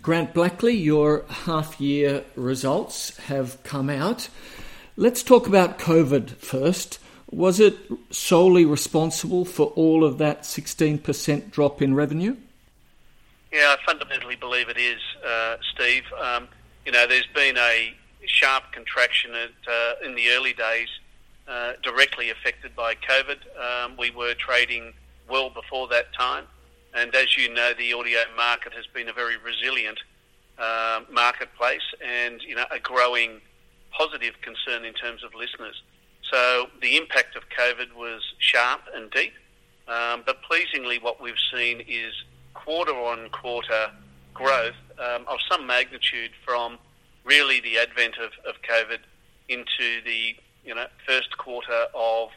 Grant Blackley, your half year results have come out. Let's talk about COVID first. Was it solely responsible for all of that 16% drop in revenue? Yeah, I fundamentally believe it is, uh, Steve. Um, you know, there's been a sharp contraction at, uh, in the early days, uh, directly affected by COVID. Um, we were trading well before that time, and as you know, the audio market has been a very resilient uh, marketplace, and you know, a growing positive concern in terms of listeners. So the impact of COVID was sharp and deep, um, but pleasingly, what we've seen is quarter on quarter growth um, of some magnitude from really the advent of, of COVID into the you know first quarter of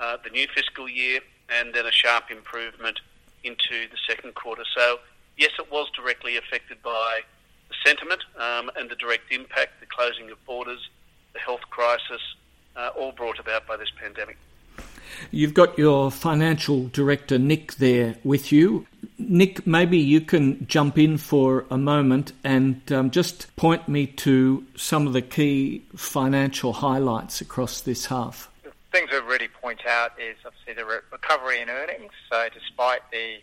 uh, the new fiscal year, and then a sharp improvement into the second quarter. So yes, it was directly affected by the sentiment um, and the direct impact, the closing of borders, the health crisis, uh, all brought about by this pandemic. You've got your financial director, Nick, there with you. Nick, maybe you can jump in for a moment and um, just point me to some of the key financial highlights across this half. The things we really point out is obviously the re- recovery in earnings. So, despite the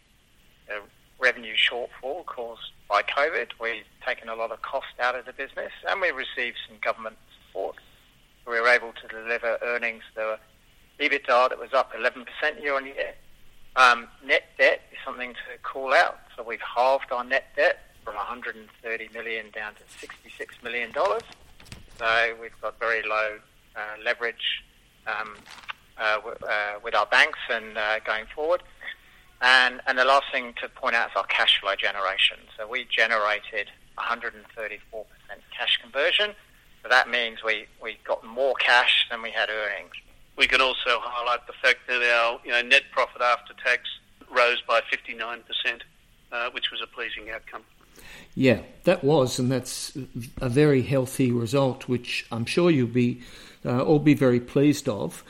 uh, revenue shortfall caused by COVID, we've taken a lot of cost out of the business and we've received some government support. We were able to deliver earnings that were EBITDA that was up 11% year on year. Um, net debt is something to call out. So we've halved our net debt from 130 million down to 66 million dollars. So we've got very low uh, leverage um, w- uh, with our banks and uh, going forward. And, and the last thing to point out is our cash flow generation. So we generated 134% cash conversion. So that means we, we got more cash than we had earnings. We can also highlight the fact that our you know, net profit after tax rose by 59%, uh, which was a pleasing outcome. Yeah, that was, and that's a very healthy result, which I'm sure you'll be uh, all be very pleased of.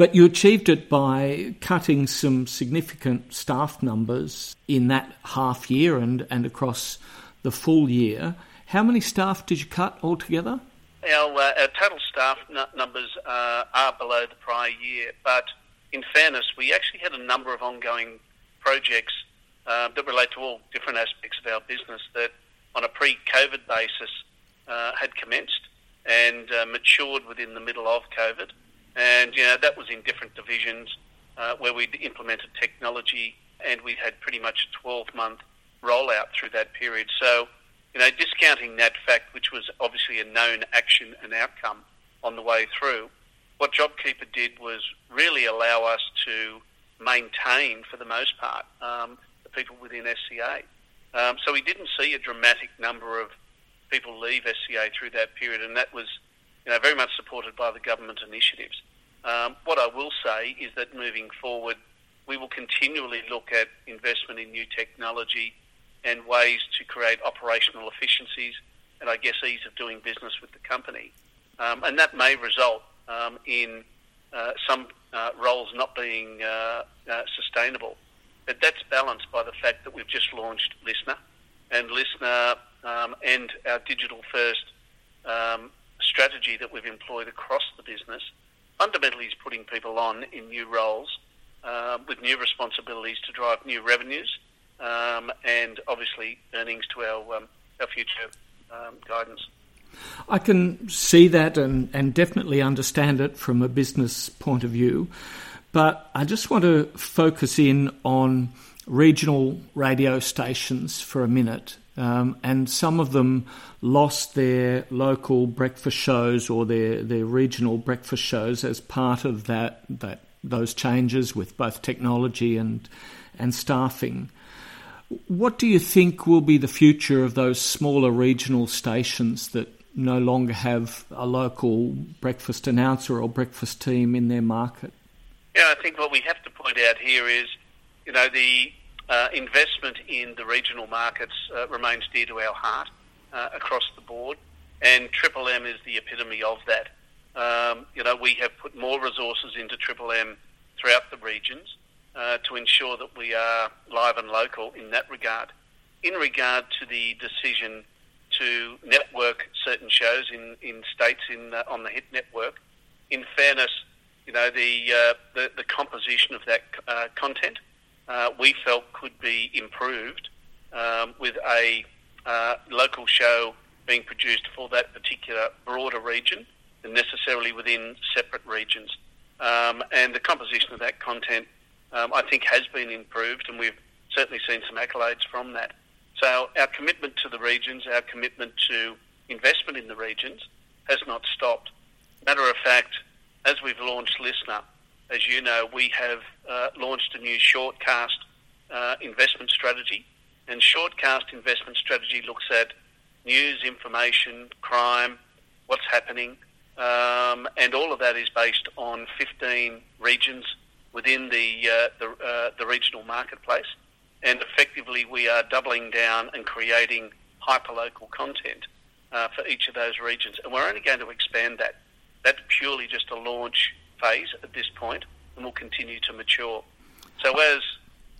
But you achieved it by cutting some significant staff numbers in that half year and, and across the full year. How many staff did you cut altogether? Our, uh, our total staff n- numbers uh, are below the prior year, but in fairness, we actually had a number of ongoing projects uh, that relate to all different aspects of our business that, on a pre-COVID basis, uh, had commenced and uh, matured within the middle of COVID. And you know that was in different divisions uh, where we'd implemented technology, and we had pretty much a 12-month rollout through that period. So you know, discounting that fact, which was obviously a known action and outcome on the way through, what JobKeeper did was really allow us to maintain, for the most part, um, the people within SCA. Um, so we didn't see a dramatic number of people leave SCA through that period, and that was, you know, very much supported by the government initiatives. Um, what I will say is that moving forward, we will continually look at investment in new technology and ways to create operational efficiencies and I guess ease of doing business with the company. Um, and that may result um, in uh, some uh, roles not being uh, uh, sustainable. But that's balanced by the fact that we've just launched LiSTNR, and LiSTNR um, and our digital first um, strategy that we've employed across the business fundamentally is putting people on in new roles uh, with new responsibilities to drive new revenues um, and obviously earnings to our, um, our future um, guidance. I can see that and, and definitely understand it from a business point of view, but I just want to focus in on regional radio stations for a minute. Um, and some of them lost their local breakfast shows or their, their regional breakfast shows as part of that, that those changes with both technology and and staffing. What do you think will be the future of those smaller regional stations that no longer have a local breakfast announcer or breakfast team in their market? Yeah, I think what we have to point out here is, you know, the investment in the regional markets uh, remains dear to our heart uh, across the board, and Triple M is the epitome of that. Um, you know, we have put more resources into Triple M throughout the regions uh, to ensure that we are live and local in that regard. In regard to the decision to network certain shows in, in states in uh, on the Hit Network, in fairness, you know the uh, the, the, composition of that uh, content uh, we felt could be improved um, with a uh, local show being produced for that particular broader region necessarily within separate regions. Um, and the composition of that content, um, I think, has been improved, and we've certainly seen some accolades from that. So our commitment to the regions, our commitment to investment in the regions, has not stopped. Matter of fact, as we've launched LiSTNR, as you know, we have uh, launched a new shortcast uh, investment strategy. And shortcast investment strategy looks at news, information, crime, what's happening, um, and all of that is based on 15 regions within the uh, the, uh, the, regional marketplace. And effectively, we are doubling down and creating hyperlocal content uh, for each of those regions. And we're only going to expand that. That's purely just a launch phase at this point and will continue to mature. So as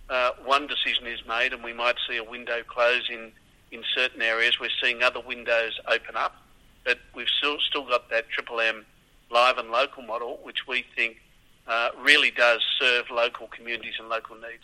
uh, one decision is made and we might see a window close in, in certain areas, we're seeing other windows open up, but we've still, still got that Triple M live and local model, which we think uh, really does serve local communities and local needs.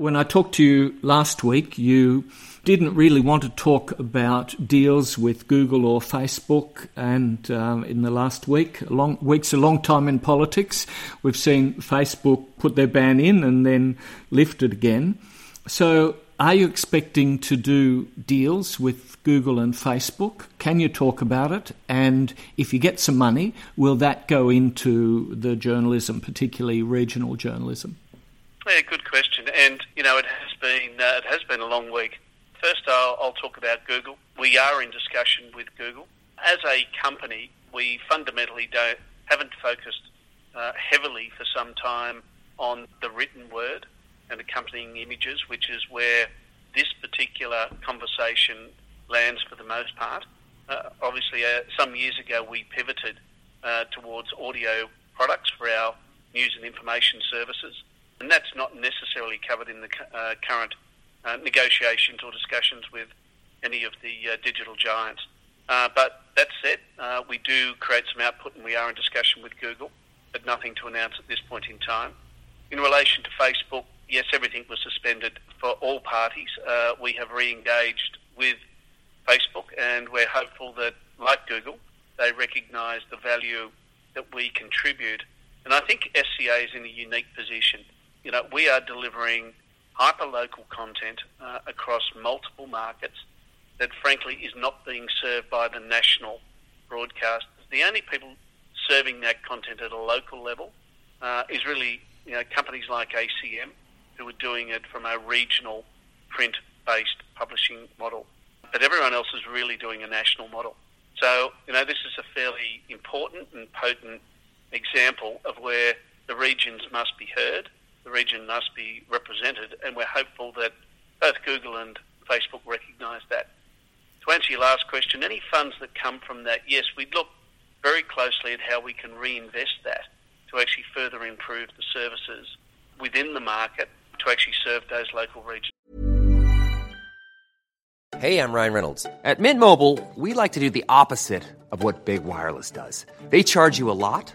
When I talked to you last week, you didn't really want to talk about deals with Google or Facebook. And um, in the last week, a long week's a long time in politics. We've seen Facebook put their ban in and then lift it again. So, are you expecting to do deals with Google and Facebook? Can you talk about it? And if you get some money, will that go into the journalism, particularly regional journalism? Yeah, good question. You know, it has been uh, it has been a long week. First, I'll, I'll talk about Google. We are in discussion with Google as a company. We fundamentally don't haven't focused uh, heavily for some time on the written word and accompanying images, which is where this particular conversation lands for the most part. Uh, obviously, uh, some years ago, we pivoted uh, towards audio products for our news and information services and that's not necessarily covered in the uh, current uh, negotiations or discussions with any of the uh, digital giants. Uh, but that said, uh, we do create some output and we are in discussion with Google, but nothing to announce at this point in time. In relation to Facebook, yes, everything was suspended for all parties. Uh, we have re-engaged with Facebook and we're hopeful that, like Google, they recognise the value that we contribute. And I think SCA is in a unique position you know, we are delivering hyper-local content uh, across multiple markets that frankly is not being served by the national broadcasters. The only people serving that content at a local level uh, is really you know, companies like ACM who are doing it from a regional print-based publishing model. But everyone else is really doing a national model. So, you know, this is a fairly important and potent example of where the regions must be heard the region must be represented, and we're hopeful that both Google and Facebook recognise that. To answer your last question, any funds that come from that, yes, we look very closely at how we can reinvest that to actually further improve the services within the market to actually serve those local regions. Hey, I'm Ryan Reynolds. At Mint Mobile, we like to do the opposite of what Big Wireless does. They charge you a lot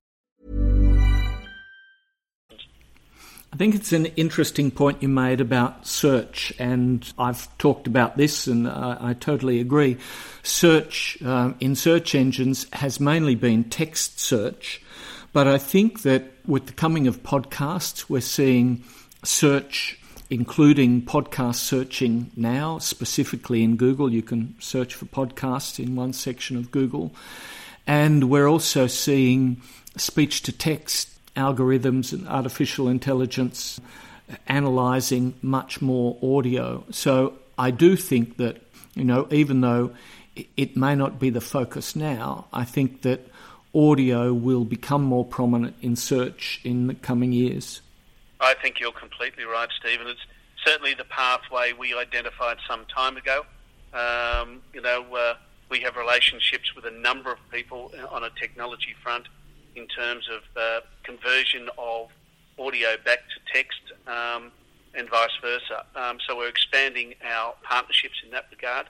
I think it's an interesting point you made about search, and I've talked about this, and uh, I totally agree. Search um, in search engines has mainly been text search, but I think that with the coming of podcasts, we're seeing search, including podcast searching now, specifically in Google. You can search for podcasts in one section of Google. And we're also seeing speech to text algorithms and artificial intelligence analyzing much more audio. So I do think that, you know, even though it may not be the focus now, I think that audio will become more prominent in search in the coming years. I think you're completely right, Stephen. It's certainly the pathway we identified some time ago. Um, you know, uh, we have relationships with a number of people on a technology front in terms of uh, conversion of audio back to text um, and vice versa. Um, so we're expanding our partnerships in that regard.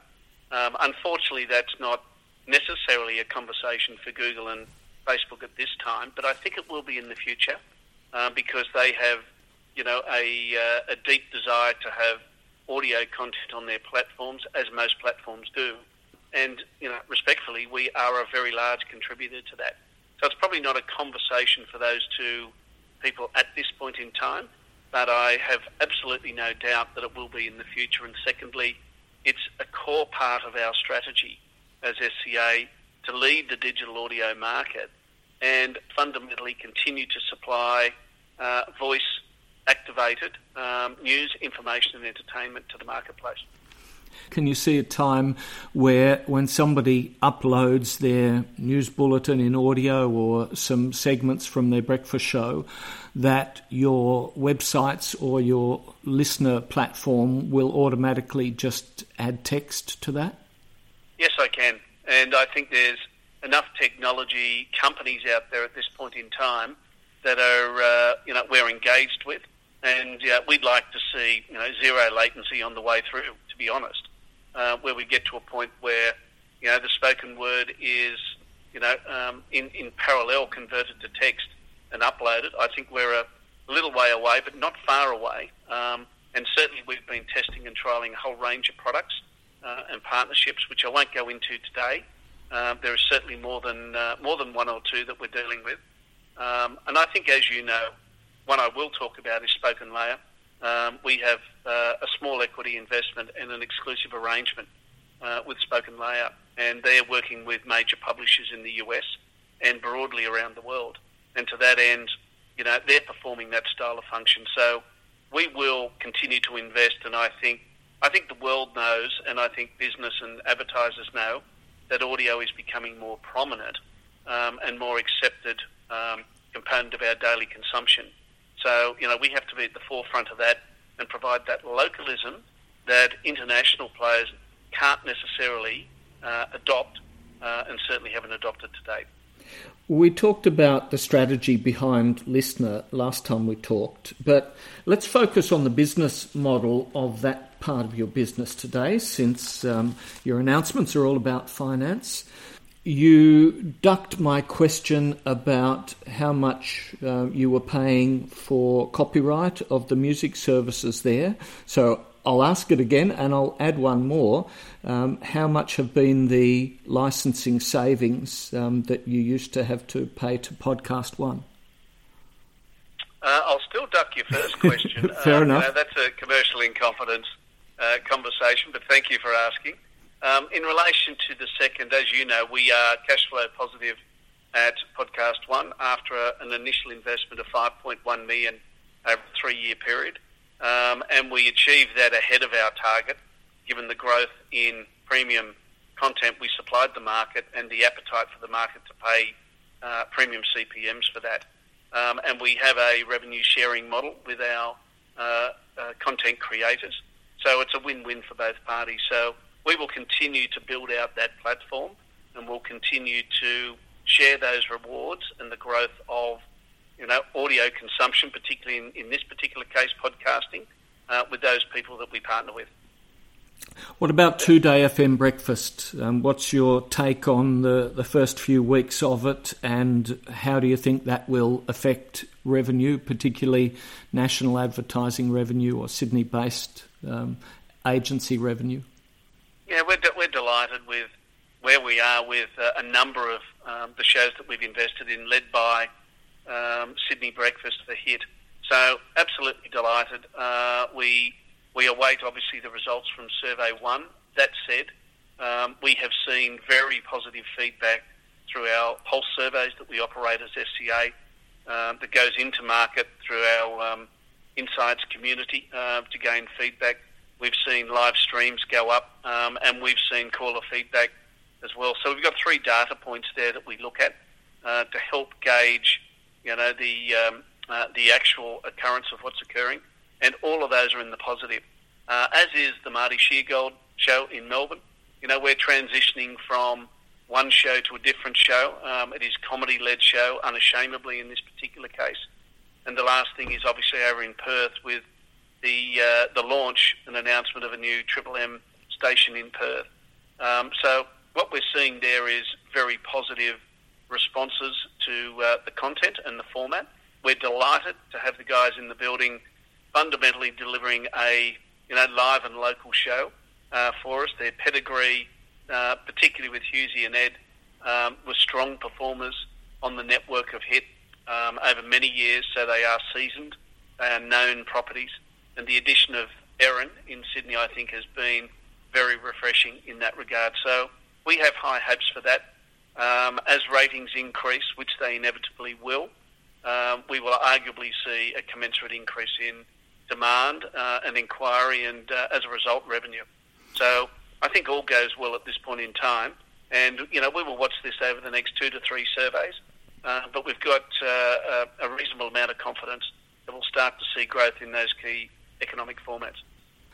Um, unfortunately, that's not necessarily a conversation for Google and Facebook at this time, but I think it will be in the future uh, because they have, you know, a, uh, a deep desire to have audio content on their platforms, as most platforms do. And, you know, respectfully, we are a very large contributor to that. So it's probably not a conversation for those two people at this point in time, but I have absolutely no doubt that it will be in the future. And secondly, it's a core part of our strategy as SCA to lead the digital audio market and fundamentally continue to supply uh, voice activated um, news, information, and entertainment to the marketplace. Can you see a time where, when somebody uploads their news bulletin in audio or some segments from their breakfast show, that your websites or your LiSTNR platform will automatically just add text to that? Yes, I can. And I think there's enough technology companies out there at this point in time that are, uh, you know, we're engaged with. And uh, we'd like to see, you know, zero latency on the way through, be honest uh, where we get to a point where you know the spoken word is you know um, in in parallel converted to text and uploaded. I think we're a little way away, but not far away. Um, and certainly, we've been testing and trialing a whole range of products uh, and partnerships, which I won't go into today. Uh, there is certainly more than uh, more than one or two that we're dealing with. Um, and I think, as you know, one I will talk about is SpokenLayer. Um, we have uh, a small equity investment and an exclusive arrangement uh, with SpokenLayer, and they're working with major publishers in the US and broadly around the world. And to that end, you know, they're performing that style of function. So we will continue to invest, and I think I think the world knows, and I think business and advertisers know that audio is becoming more prominent um, and more accepted um, component of our daily consumption. So, you know, we have to be at the forefront of that and provide that localism that international players can't necessarily uh, adopt uh, and certainly haven't adopted to date. We talked about the strategy behind LiSTNR last time we talked, but let's focus on the business model of that part of your business today since um, your announcements are all about finance. You ducked my question about how much uh, you were paying for copyright of the music services there. So I'll ask it again and I'll add one more. Um, how much have been the licensing savings um, that you used to have to pay to Podcast One? Uh, I'll still duck your first question. Fair uh, enough. You know, that's a commercial in confidence uh, conversation, but thank you for asking. Um, in relation to the second, as you know, we are cash flow positive at Podcast One after a, an initial investment of 5.1 million over a three-year period, um, and we achieved that ahead of our target, given the growth in premium content we supplied the market and the appetite for the market to pay uh, premium CPMs for that. Um, and we have a revenue sharing model with our uh, uh, content creators, so it's a win-win for both parties. So we will continue to build out that platform and we'll continue to share those rewards and the growth of you know audio consumption, particularly in, in this particular case, podcasting, uh, with those people that we partner with. What about 2Day FM breakfast? Um, what's your take on the, the first few weeks of it, and how do you think that will affect revenue, particularly national advertising revenue or Sydney based um, agency revenue? Yeah, we're, de- we're delighted with where we are with uh, a number of um, the shows that we've invested in, led by um, Sydney Breakfast, the hit. So, absolutely delighted. Uh, we we await obviously the results from Survey One. That said, um, we have seen very positive feedback through our pulse surveys that we operate as SCA uh, that goes into market through our um, insights community uh, to gain feedback. We've seen live streams go up, um, and we've seen caller feedback as well. So we've got three data points there that we look at uh, to help gauge, you know, the um, uh, the actual occurrence of what's occurring, and all of those are in the positive. Uh, as is the Marty Sheargold show in Melbourne. You know, we're transitioning from one show to a different show. Um, it is comedy-led show, unashamedly in this particular case. And the last thing is obviously over in Perth with the uh, the launch and announcement of a new Triple M station in Perth. Um, so what we're seeing there is very positive responses to uh, the content and the format. We're delighted to have the guys in the building fundamentally delivering a you know live and local show uh, for us. Their pedigree, uh, particularly with Hughesy and Ed, um, were strong performers on the network of Hit um, over many years, so they are seasoned. They are known properties, and the addition of Erin in Sydney, I think, has been very refreshing in that regard. So we have high hopes for that. Um, as ratings increase, which they inevitably will, um, we will arguably see a commensurate increase in demand uh, and inquiry, and uh, as a result, revenue. So I think all goes well at this point in time, and you know we will watch this over the next two to three surveys. Uh, but we've got uh, a, a reasonable amount of confidence that we'll start to see growth in those key economic formats.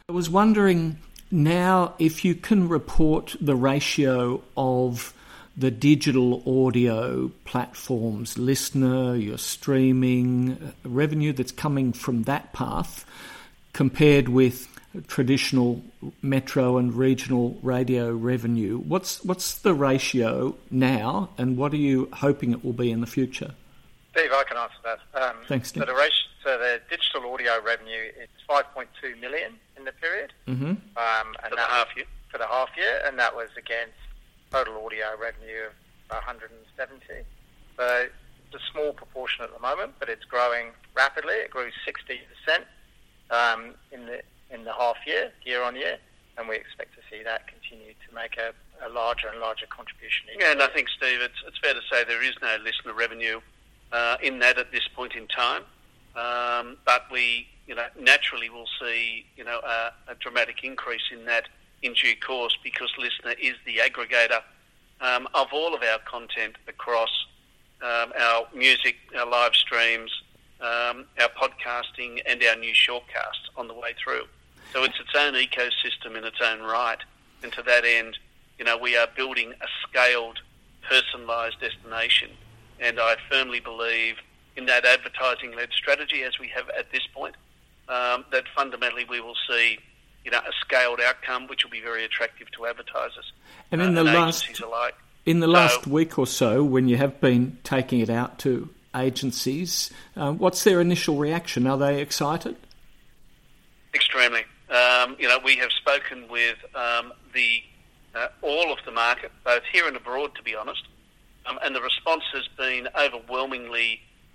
I was wondering now if you can report the ratio of the digital audio platforms, LiSTNR, your streaming uh, revenue that's coming from that path, compared with traditional metro and regional radio revenue. What's what's the ratio now, and what are you hoping it will be in the future? Steve, I can answer that. Um, Thanks. So the, ratio, so the digital audio revenue is 5.2 million in the period. Mm-hmm. Um, and for the half year. For the half year, and that was against total audio revenue of 170. So it's a small proportion at the moment, but it's growing rapidly. It grew 60% um, in the in the half year, year on year, and we expect to see that continue to make a, a larger and larger contribution. Yeah, and I think Steve, it's it's fair to say there is no LiSTNR revenue uh, in that at this point in time, um, but we you know naturally will see you know a, a dramatic increase in that in due course because LiSTNR is the aggregator um, of all of our content across um, our music, our live streams, um, our podcasting, and our new shortcasts on the way through. So it's its own ecosystem in its own right. And to that end, you know, we are building a scaled, personalised destination. And I firmly believe in that advertising-led strategy, as we have at this point, um, that fundamentally we will see you know, a scaled outcome, which will be very attractive to advertisers and in uh, the and last alike. in the So- last week or so, when you have been taking it out to agencies, um, what's their initial reaction? Are they excited? Extremely. Um, you know, we have spoken with um, the uh, all of the market, both here and abroad, to be honest, um, and the response has been overwhelmingly